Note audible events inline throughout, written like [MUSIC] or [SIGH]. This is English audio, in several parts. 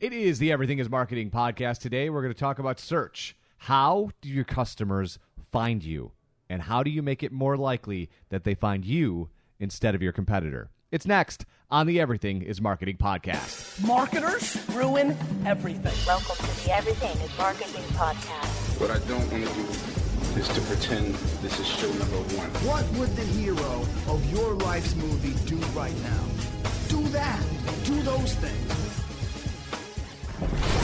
It is the Everything is Marketing podcast. Today, we're going to talk about search. How do your customers find you? And how do you make it more likely that they find you instead of your competitor? It's next on the Everything is Marketing podcast. Marketers ruin everything. Welcome to the Everything is Marketing podcast. What I don't want to do is to pretend this is show number one. What would the hero of your life's movie do right now? Do that. Do those things.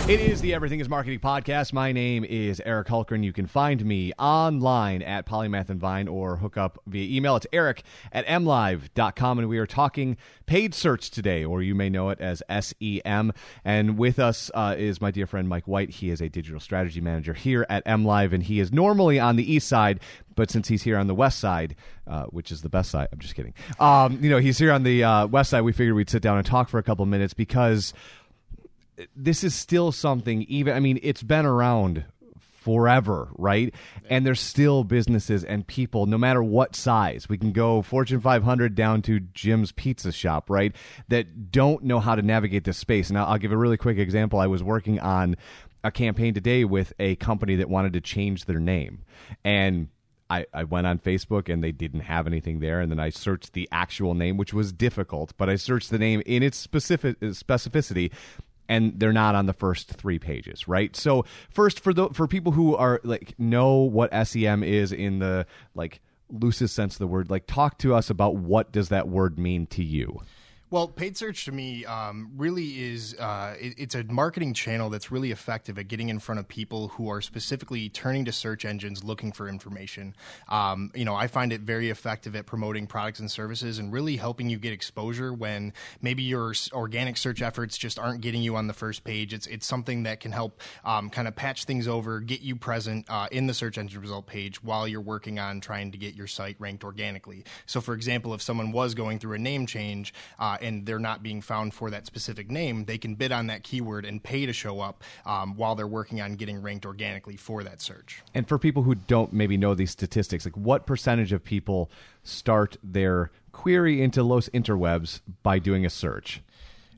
It is the Everything is Marketing podcast. My name is Eric Hulkran. You can find me online at Polymath and Vine or hook up via email. It's eric at mlive.com. And we are talking paid search today, or you may know it as SEM. And with us uh, is my dear friend Mike White. He is a digital strategy manager here at MLive, and he is normally on the east side, but since he's here on the west side, uh, which is the best side, I'm just kidding. Um, you know, he's here on the uh, west side. We figured we'd sit down and talk for a couple minutes because this is still something even i mean it's been around forever right? And there's still businesses and people no matter what size we can go fortune 500 down to jim's pizza shop right? That don't know how to navigate this space. And i'll, give a really quick example. I was working on a campaign today with a company that wanted to change their name. And I, I went on Facebook and they didn't have anything there, and then I searched the actual name, which was difficult, but I searched the name in its specific specificity, and they're not on the first three pages, right? So first for the for people who are like know what SEM is in the like loosest sense of the word, like talk to us about what does that word mean to you? Well, paid search to me um, really is uh, it, it's a marketing channel that's really effective at getting in front of people who are specifically turning to search engines looking for information. Um, you know, I find it very effective at promoting products and services and really helping you get exposure when maybe your organic search efforts just aren't getting you on the first page. It's it's something that can help um, kind of patch things over, get you present uh, in the search engine result page while you're working on trying to get your site ranked organically. So, for example, if someone was going through a name change. Uh, and they're not being found for that specific name, they can bid on that keyword and pay to show up um, while they're working on getting ranked organically for that search. And for people who don't maybe know these statistics, like what percentage of people start their query into Los Interwebs by doing a search?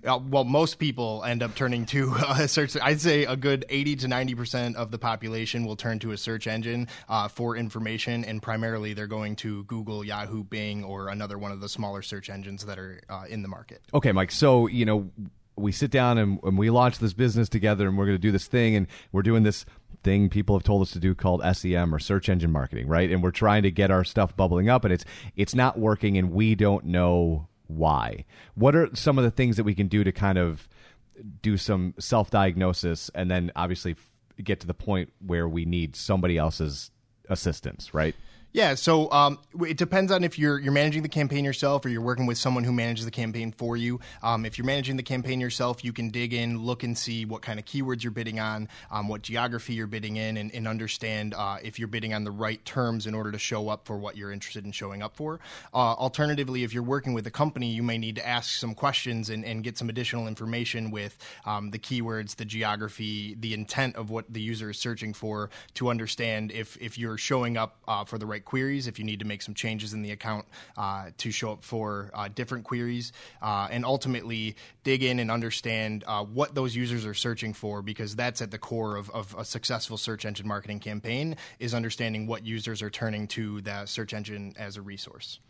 Uh, well, most people end up turning to a [LAUGHS] search. I'd say a good 80 to 90 percent of the population will turn to a search engine uh, for information, and primarily they're going to Google, Yahoo, Bing, or another one of the smaller search engines that are uh, in the market. Okay, Mike. So you know, we sit down and, and we launch this business together, and we're going to do this thing, and we're doing this thing people have told us to do called SEM or search engine marketing, right? And we're trying to get our stuff bubbling up, and it's it's not working, and we don't know why. What are some of the things that we can do to kind of do some self diagnosis and then obviously get to the point where we need somebody else's assistance, right? Yeah, so um, it depends on if you're you're managing the campaign yourself or you're working with someone who manages the campaign for you. Um, if you're managing the campaign yourself, you can dig in, look and see what kind of keywords you're bidding on, um, what geography you're bidding in, and, and understand uh, if you're bidding on the right terms in order to show up for what you're interested in showing up for. Uh, alternatively, if you're working with a company, you may need to ask some questions and, and get some additional information with um, the keywords, the geography, the intent of what the user is searching for to understand if if you're showing up uh, for the right queries, if you need to make some changes in the account uh, to show up for uh, different queries, uh, and ultimately dig in and understand uh, what those users are searching for, because that's at the core of, of, a successful search engine marketing campaign is understanding what users are turning to the search engine as a resource.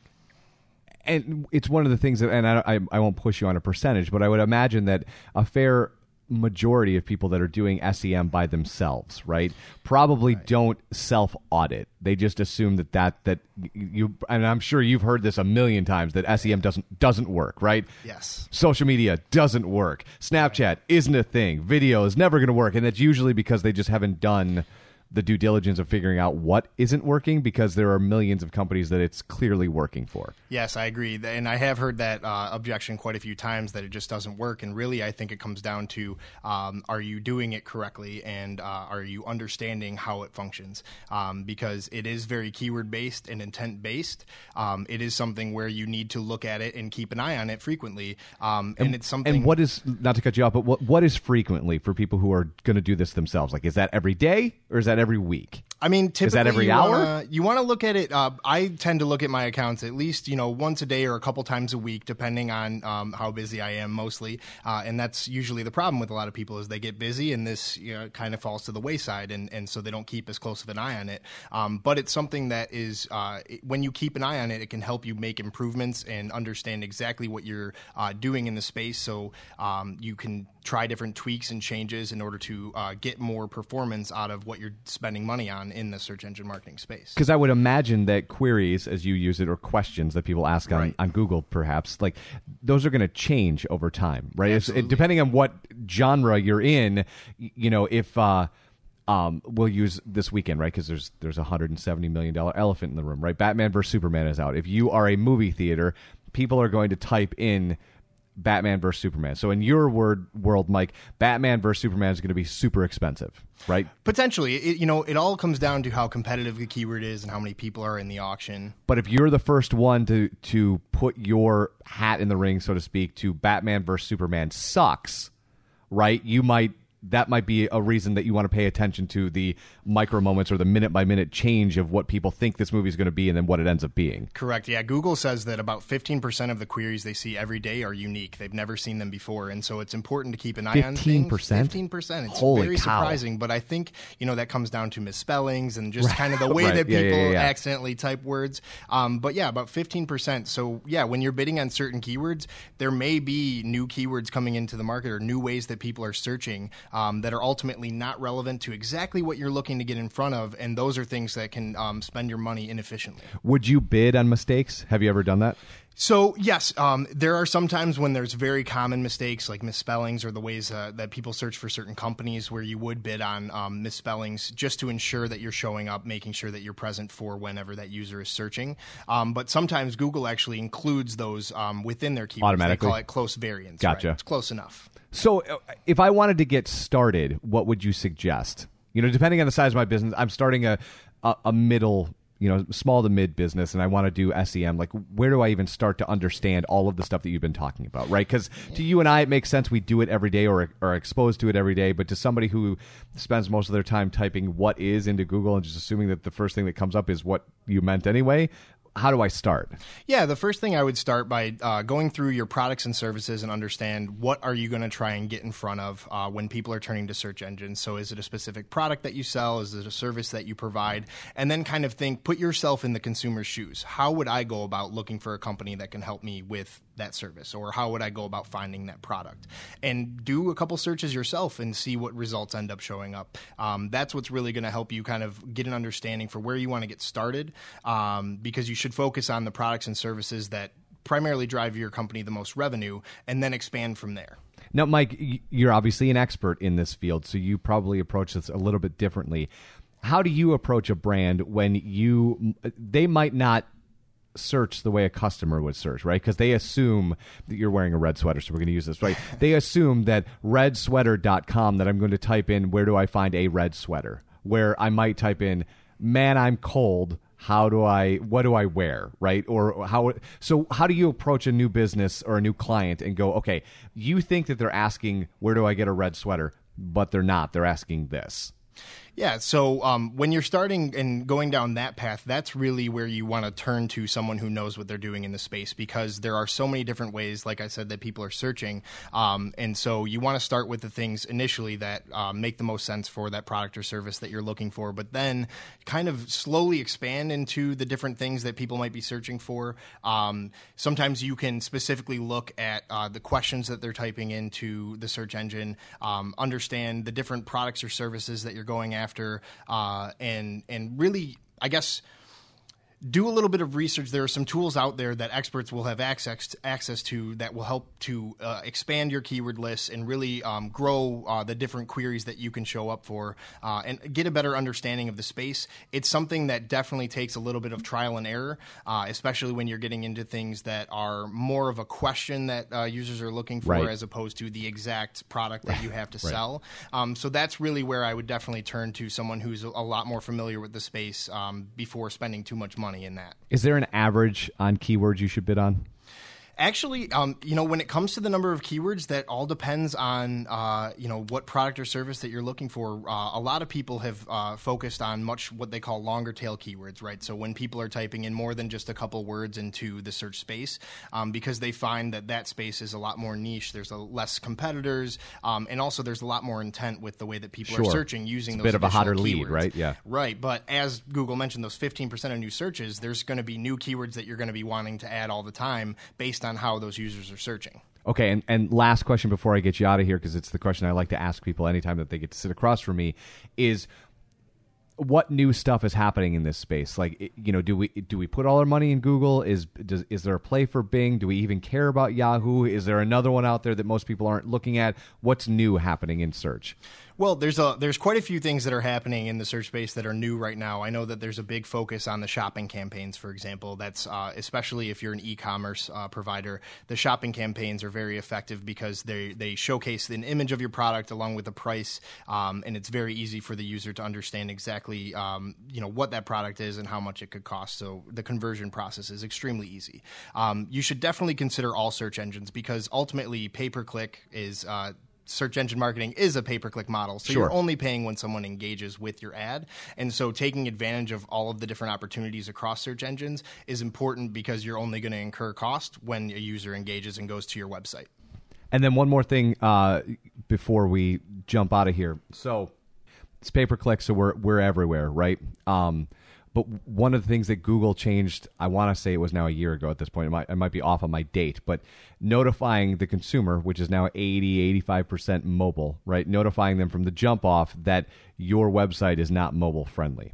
And it's one of the things that, and I, I, I, won't push you on a percentage, but I would imagine that a fair majority of people that are doing SEM by themselves, right? Probably right. don't self audit. They just assume that that that you and I'm sure you've heard this a million times that SEM doesn't doesn't work, right? Yes. Social media doesn't work. Snapchat right. isn't a thing. Video is never going to work, and that's usually because they just haven't done the due diligence of figuring out what isn't working because there are millions of companies that it's clearly working for. Yes, I agree. And I have heard that uh, objection quite a few times that it just doesn't work. And really, I think it comes down to um, are you doing it correctly and uh, are you understanding how it functions? Um, because it is very keyword based and intent based. Um, it is something where you need to look at it and keep an eye on it frequently. Um, and, and, it's something. And what is, not to cut you off, but what, what is frequently for people who are going to do this themselves? Like, is that every day or is that every week? I mean, typically Is that every you hour? Wanna, you want to look at it. Uh, I tend to look at my accounts at least you know once a day or a couple times a week, depending on um, how busy I am. Mostly, uh, and that's usually the problem with a lot of people is they get busy and this you know, kind of falls to the wayside, and, and so they don't keep as close of an eye on it. Um, but it's something that is uh, it- when you keep an eye on it, it can help you make improvements and understand exactly what you're uh, doing in the space, so um, you can try different tweaks and changes in order to uh, get more performance out of what you're spending money on in the search engine marketing space. Because I would imagine that queries, as you use it, or questions that people ask on, Right. on Google, perhaps, like those are going to change over time, right? Absolutely. depending on what genre you're in, you know, if uh, um, we'll use this weekend, right? Because there's there's a hundred and seventy million dollar elephant in the room, right? Batman versus Superman is out. If you are a movie theater, people are going to type in. Batman versus Superman. So in your word world, Mike, Batman versus Superman is going to be super expensive, right? Potentially, it, you know, it all comes down to how competitive the keyword is and how many people are in the auction. But if you're the first one to to put your hat in the ring, so to speak, to Batman versus Superman sucks, right? You might that might be a reason that you want to pay attention to the micro moments or the minute by minute change of what people think this movie is going to be and then what it ends up being. Correct. Yeah, Google says that about 15% of the queries they see every day are unique. They've never seen them before, and so it's important to keep an eye on things. 15%? 15%. It's Holy very cow. surprising, but I think, you know, that comes down to misspellings and just [LAUGHS] kind of the way Right. that people yeah, yeah, yeah. accidentally type words. Um, but yeah, about 15%. So yeah, when you're bidding on certain keywords, there may be new keywords coming into the market or new ways that people are searching um, that are ultimately not relevant to exactly what you're looking to get in front of, and those are things that can um, spend your money inefficiently. Would you bid on mistakes? Have you ever done that? So yes, um, there are sometimes when there's very common mistakes like misspellings or the ways uh, that people search for certain companies where you would bid on um, misspellings just to ensure that you're showing up, making sure that you're present for whenever that user is searching. Um, but sometimes Google actually includes those um, within their keywords. Automatically? They call it close variants. Gotcha. Right? It's close enough. So, uh, if I wanted to get started, what would you suggest? You know, depending on the size of my business, I'm starting a a, a middle, you know, small to mid business, and I want to do SEM. Like, where do I even start to understand all of the stuff that you've been talking about? Right? Because to you and I, it makes sense. We do it every day, or are exposed to it every day. But to somebody who spends most of their time typing "what is" into Google and just assuming that the first thing that comes up is what you meant anyway, how do I start? Yeah, the first thing I would start by uh, going through your products and services and understand what are you going to try and get in front of uh, when people are turning to search engines. So, is it a specific product that you sell? Is it a service that you provide? And then kind of think, put yourself in the consumer's shoes. How would I go about looking for a company that can help me with that service, or how would I go about finding that product? And do a couple searches yourself and see what results end up showing up. Um, that's what's really going to help you kind of get an understanding for where you want to get started, um, because you should focus on the products and services that primarily drive your company the most revenue, and then expand from there. Now, Mike, you're obviously an expert in this field, so you probably approach this a little bit differently. How do you approach a brand when you they might not search the way a customer would search, right? Because they assume that you're wearing a red sweater, so we're going to use this, right? [LAUGHS] they assume that redsweater.com that I'm going to type in where do I find a red sweater, where I might type in man I'm cold how do I what do I wear right? Or how so how do you approach a new business or a new client and go okay you think that they're asking where do I get a red sweater but they're not. They're asking this Yeah, so um, when you're starting and going down that path, that's really where you want to turn to someone who knows what they're doing in the space because there are so many different ways, like I said, that people are searching. Um, and so you want to start with the things initially that um, make the most sense for that product or service that you're looking for, but then kind of slowly expand into the different things that people might be searching for. Um, sometimes you can specifically look at uh, the questions that they're typing into the search engine, um, understand the different products or services that you're going after, uh, and and really, I guess do a little bit of research. There are some tools out there that experts will have access access to that will help to uh, expand your keyword list and really um, grow uh, the different queries that you can show up for uh, and get a better understanding of the space. It's something that definitely takes a little bit of trial and error, uh, especially when you're getting into things that are more of a question that uh, users are looking for Right. as opposed to the exact product that you have to sell. Um, so that's really where I would definitely turn to someone who's a a lot more familiar with the space um, before spending too much money in that. is there an average on keywords you should bid on Actually, um, you know, when it comes to the number of keywords, that all depends on uh, you know what product or service that you're looking for. Uh, a lot of people have uh, focused on much what they call longer tail keywords, right? So when people are typing in more than just a couple words into the search space, um, because they find that that space is a lot more niche. There's a less competitors, um, and also there's a lot more intent with the way that people Sure. are searching using It's a bit of a hotter lead, right? Yeah. Right, but as Google mentioned, those 15% of new searches, there's going to be new keywords that you're going to be wanting to add all the time based on how those users are searching. Okay, and, and last question before I get you out of here, because it's the question I like to ask people anytime that they get to sit across from me, is what new stuff is happening in this space? Like, you know, do we do we put all our money in Google? Is does, is there a play for Bing? Do we even care about Yahoo? Is there another one out there that most people aren't looking at? What's new happening in search? Well, there's a there's quite a few things that are happening in the search space that are new right now. I know that there's a big focus on the shopping campaigns, for example. That's uh, especially if you're an e-commerce uh, provider. The shopping campaigns are very effective because they they showcase an image of your product along with the price, um, and it's very easy for the user to understand exactly um, you know what that product is and how much it could cost. So the conversion process is extremely easy. Um, you should definitely consider all search engines because ultimately pay per click is uh, search engine marketing is a pay per click model. So Sure. you're only paying when someone engages with your ad. And so taking advantage of all of the different opportunities across search engines is important because you're only going to incur cost when a user engages and goes to your website. And then one more thing uh, before we jump out of here. So it's pay per click, so we're we're everywhere, right? Um, but one of the things that Google changed, I want to say it was now a year ago at this point. It might, I might be off on my date, but notifying the consumer, which is now 80, 85% mobile, right? Notifying them from the jump off that your website is not mobile friendly.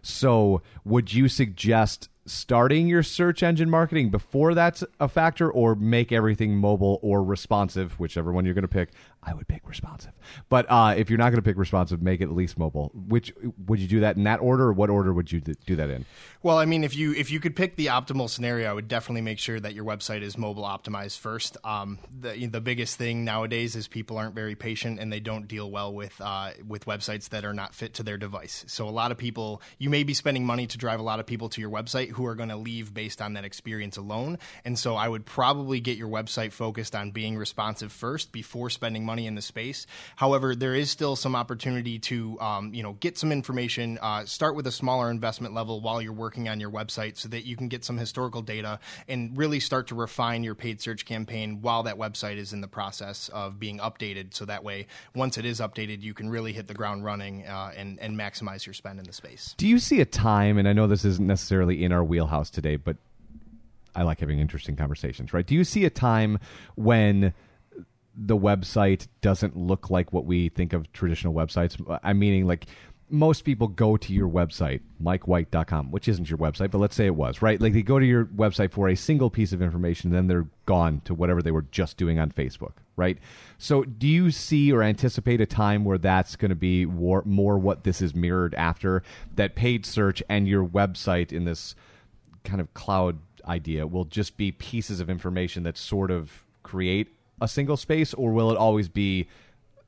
So, would you suggest starting your search engine marketing before that's a factor, or make everything mobile or responsive, whichever one you're going to pick? I would pick responsive, but uh, if you're not going to pick responsive, make it at least mobile. Which would you do that in that order, or what order would you do that in? Well, I mean, if you if you could pick the optimal scenario, I would definitely make sure that your website is mobile optimized first. Um, the the biggest thing nowadays is people aren't very patient and they don't deal well with uh, with websites that are not fit to their device. So a lot of people, you may be spending money to drive a lot of people to your website who are going to leave based on that experience alone. And so I would probably get your website focused on being responsive first before spending money in the space. However, there is still some opportunity to um, you know get some information. Uh, start with a smaller investment level while you're working on your website, so that you can get some historical data and really start to refine your paid search campaign while that website is in the process of being updated. So that way, once it is updated, you can really hit the ground running uh, and and maximize your spend in the space. Do you see a time? And I know this isn't necessarily in our wheelhouse today, but I like having interesting conversations, right? Do you see a time when the website doesn't look like what we think of traditional websites? I'm meaning like most people go to your website, mikewhite.com, which isn't your website, but let's say it was, right? Like they go to your website for a single piece of information, then they're gone to whatever they were just doing on Facebook, right? So do you see or anticipate a time where that's going to be war- more what this is mirrored after? That paid search and your website in this kind of cloud idea will just be pieces of information that sort of create a single space, or will it always be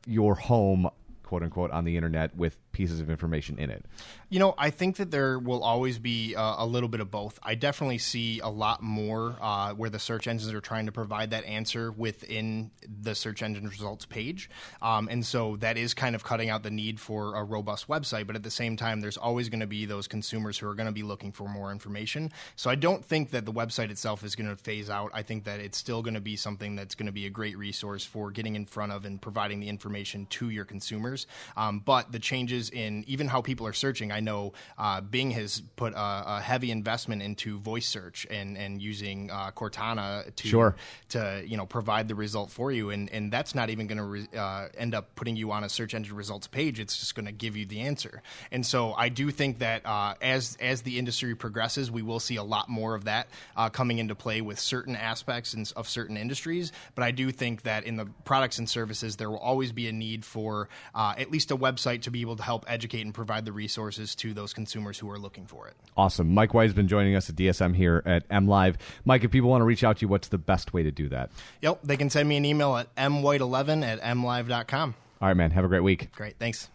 your home, quote unquote, on the internet with pieces of information in it? You know, I think that there will always be uh, a little bit of both. I definitely see a lot more uh, where the search engines are trying to provide that answer within the search engine results page. Um, and so that is kind of cutting out the need for a robust website. But at the same time, there's always going to be those consumers who are going to be looking for more information. So I don't think that the website itself is going to phase out. I think that it's still going to be something that's going to be a great resource for getting in front of and providing the information to your consumers. Um, but the changes in even how people are searching, I know uh, Bing has put a, a heavy investment into voice search and and using uh, Cortana to Sure. to you know provide the result for you, and and that's not even going to re- uh, end up putting you on a search engine results page. It's just going to give you the answer. And so I do think that uh, as as the industry progresses, we will see a lot more of that uh, coming into play with certain aspects in, of certain industries. But I do think that in the products and services, there will always be a need for uh, at least a website to be able to help educate and provide the resources to those consumers who are looking for it. Awesome. Mike White has been joining us at DSM here at M Live. Mike, if people want to reach out to you, what's the best way to do that? Yep, they can send me an email at mwhite11 at mlive.com. All right, man. Have a great week. Great, thanks.